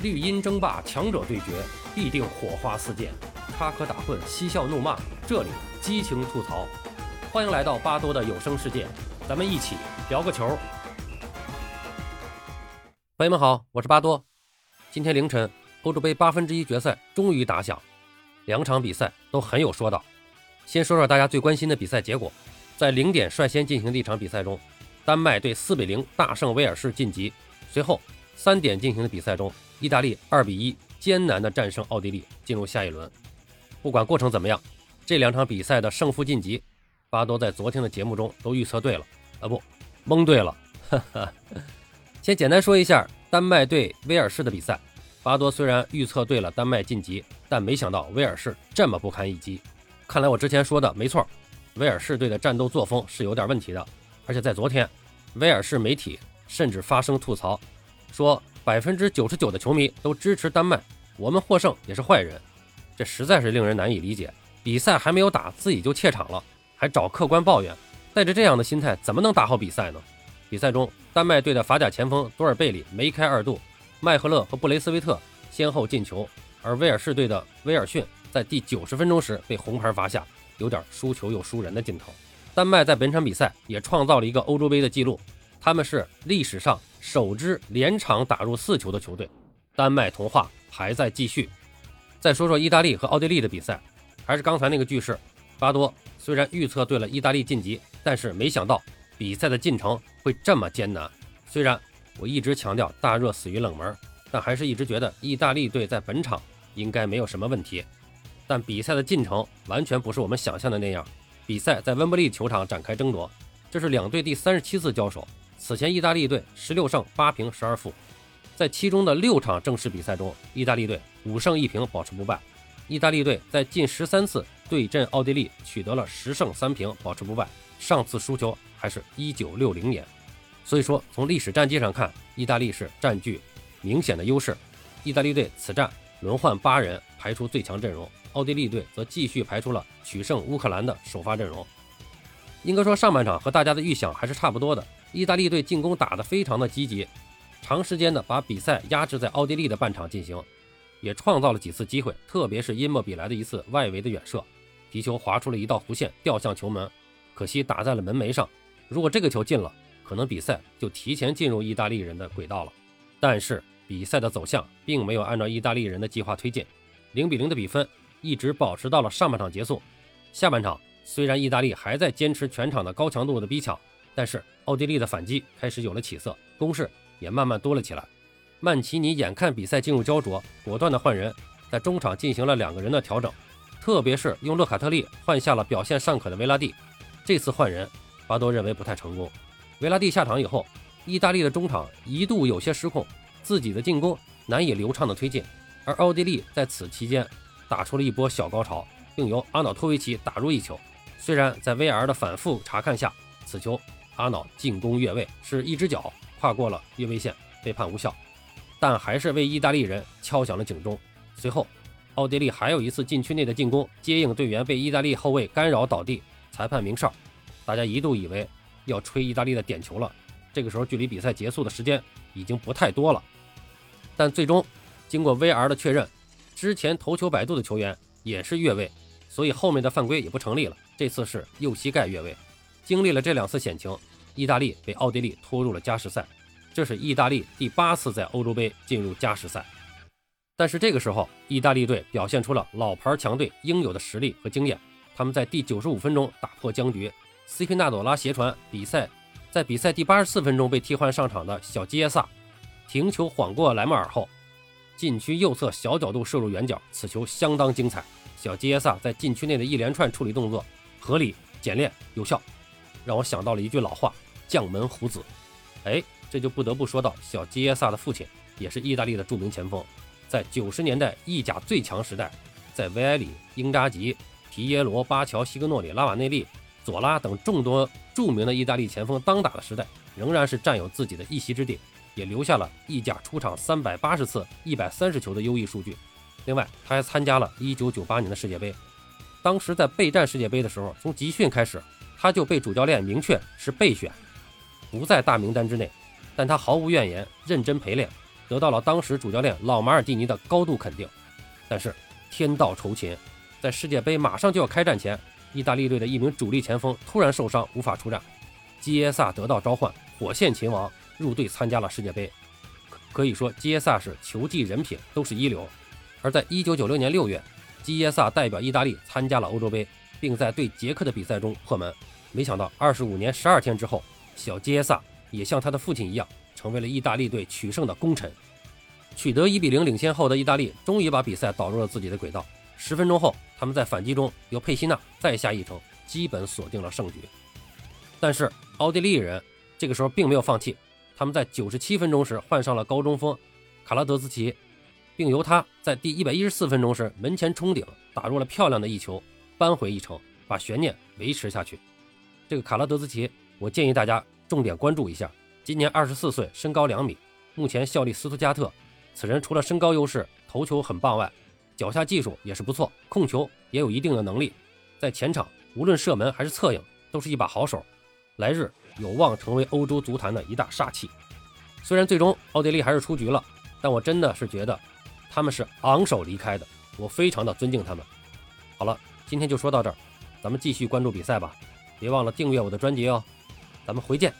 绿茵争霸，强者对决，必定火花四溅；插科打诨，嬉笑怒骂，这里激情吐槽。欢迎来到巴多的有声世界，咱们一起聊个球。朋友们好，我是巴多。今天凌晨，欧洲杯八分之一决赛终于打响，两场比赛都很有说道。先说说大家最关心的比赛结果，在零点率先进行的一场比赛中，丹麦队四比零大胜威尔士晋级。随后三点进行的比赛中，意大利二比一艰难地战胜奥地利，进入下一轮。不管过程怎么样，这两场比赛的胜负晋级，巴多在昨天的节目中都预测对了啊，不，蒙对了。哈哈。先简单说一下丹麦对威尔士的比赛。巴多虽然预测对了丹麦晋级，但没想到威尔士这么不堪一击。看来我之前说的没错，威尔士队的战斗作风是有点问题的。而且在昨天，威尔士媒体甚至发声吐槽。说百分之九十九的球迷都支持丹麦，我们获胜也是坏人，这实在是令人难以理解。比赛还没有打，自己就怯场了，还找客观抱怨，带着这样的心态，怎么能打好比赛呢？比赛中，丹麦队的法甲前锋多尔贝里梅开二度，麦赫勒和布雷斯维特先后进球，而威尔士队的威尔逊在第九十分钟时被红牌罚下，有点输球又输人的劲头。丹麦在本场比赛也创造了一个欧洲杯的记录，他们是历史上。首支连场打入四球的球队，丹麦童话还在继续。再说说意大利和奥地利的比赛，还是刚才那个句式。巴多虽然预测对了意大利晋级，但是没想到比赛的进程会这么艰难。虽然我一直强调大热死于冷门，但还是一直觉得意大利队在本场应该没有什么问题。但比赛的进程完全不是我们想象的那样。比赛在温布利球场展开争夺，这是两队第三十七次交手。此前，意大利队十六胜八平十二负，在其中的六场正式比赛中，意大利队五胜一平保持不败。意大利队在近十三次对阵奥地利取得了十胜三平保持不败，上次输球还是一九六零年。所以说，从历史战绩上看，意大利是占据明显的优势。意大利队此战轮换八人排出最强阵容，奥地利队则继续排出了取胜乌克兰的首发阵容。应该说，上半场和大家的预想还是差不多的。意大利队进攻打得非常的积极，长时间的把比赛压制在奥地利的半场进行，也创造了几次机会，特别是因莫比莱的一次外围的远射，皮球划出了一道弧线，掉向球门，可惜打在了门楣上。如果这个球进了，可能比赛就提前进入意大利人的轨道了。但是比赛的走向并没有按照意大利人的计划推进，零比零的比分一直保持到了上半场结束。下半场虽然意大利还在坚持全场的高强度的逼抢。但是奥地利的反击开始有了起色，攻势也慢慢多了起来。曼奇尼眼看比赛进入焦灼，果断的换人，在中场进行了两个人的调整，特别是用洛卡特利换下了表现尚可的维拉蒂。这次换人，巴多认为不太成功。维拉蒂下场以后，意大利的中场一度有些失控，自己的进攻难以流畅的推进，而奥地利在此期间打出了一波小高潮，并由阿瑙托维奇打入一球。虽然在 VR 的反复查看下，此球。阿瑙进攻越位是一只脚跨过了越位线，被判无效，但还是为意大利人敲响了警钟。随后，奥地利还有一次禁区内的进攻，接应队员被意大利后卫干扰倒地，裁判鸣哨，大家一度以为要吹意大利的点球了。这个时候，距离比赛结束的时间已经不太多了，但最终经过 VR 的确认，之前头球摆渡的球员也是越位，所以后面的犯规也不成立了。这次是右膝盖越位。经历了这两次险情，意大利被奥地利拖入了加时赛，这是意大利第八次在欧洲杯进入加时赛。但是这个时候，意大利队表现出了老牌强队应有的实力和经验。他们在第九十五分钟打破僵局斯皮纳朵拉斜传比赛，在比赛第八十四分钟被替换上场的小基耶萨停球晃过莱莫尔后，禁区右侧小角度射入远角，此球相当精彩。小基耶萨在禁区内的一连串处理动作合理、简练、有效。让我想到了一句老话：“将门虎子。”哎，这就不得不说到小基耶萨的父亲，也是意大利的著名前锋，在九十年代意甲最强时代，在维埃里、英扎吉、皮耶罗、巴乔、西格诺里、拉瓦内利、佐拉等众多著名的意大利前锋当打的时代，仍然是占有自己的一席之地，也留下了意甲出场三百八十次、一百三十球的优异数据。另外，他还参加了一九九八年的世界杯，当时在备战世界杯的时候，从集训开始。他就被主教练明确是备选，不在大名单之内，但他毫无怨言，认真陪练，得到了当时主教练老马尔蒂尼的高度肯定。但是天道酬勤，在世界杯马上就要开战前，意大利队的一名主力前锋突然受伤，无法出战。基耶萨得到召唤，火线秦王入队参加了世界杯。可以说，基耶萨是球技、人品都是一流。而在1996年6月，基耶萨代表意大利参加了欧洲杯，并在对捷克的比赛中破门。没想到，25年12天之后，小基耶萨也像他的父亲一样，成为了意大利队取胜的功臣。取得1比0领先后的意大利，终于把比赛导入了自己的轨道。十分钟后，他们在反击中由佩西纳再下一城，基本锁定了胜局。但是奥地利人这个时候并没有放弃，他们在97分钟时换上了高中锋卡拉德兹奇，并由他在第114分钟时门前冲顶，打入了漂亮的一球，扳回一城，把悬念维持下去。这个卡拉德兹奇，我建议大家重点关注一下。今年二十四岁，身高两米，目前效力斯图加特。此人除了身高优势，头球很棒外，脚下技术也是不错，控球也有一定的能力，在前场无论射门还是策应，都是一把好手。来日有望成为欧洲足坛的一大杀器。虽然最终奥地利还是出局了，但我真的是觉得他们是昂首离开的，我非常的尊敬他们。好了，今天就说到这儿，咱们继续关注比赛吧，别忘了订阅我的专辑哦，咱们回见。